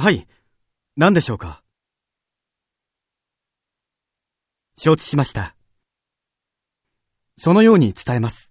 はい。何でしょうか？承知しました。そのように伝えます。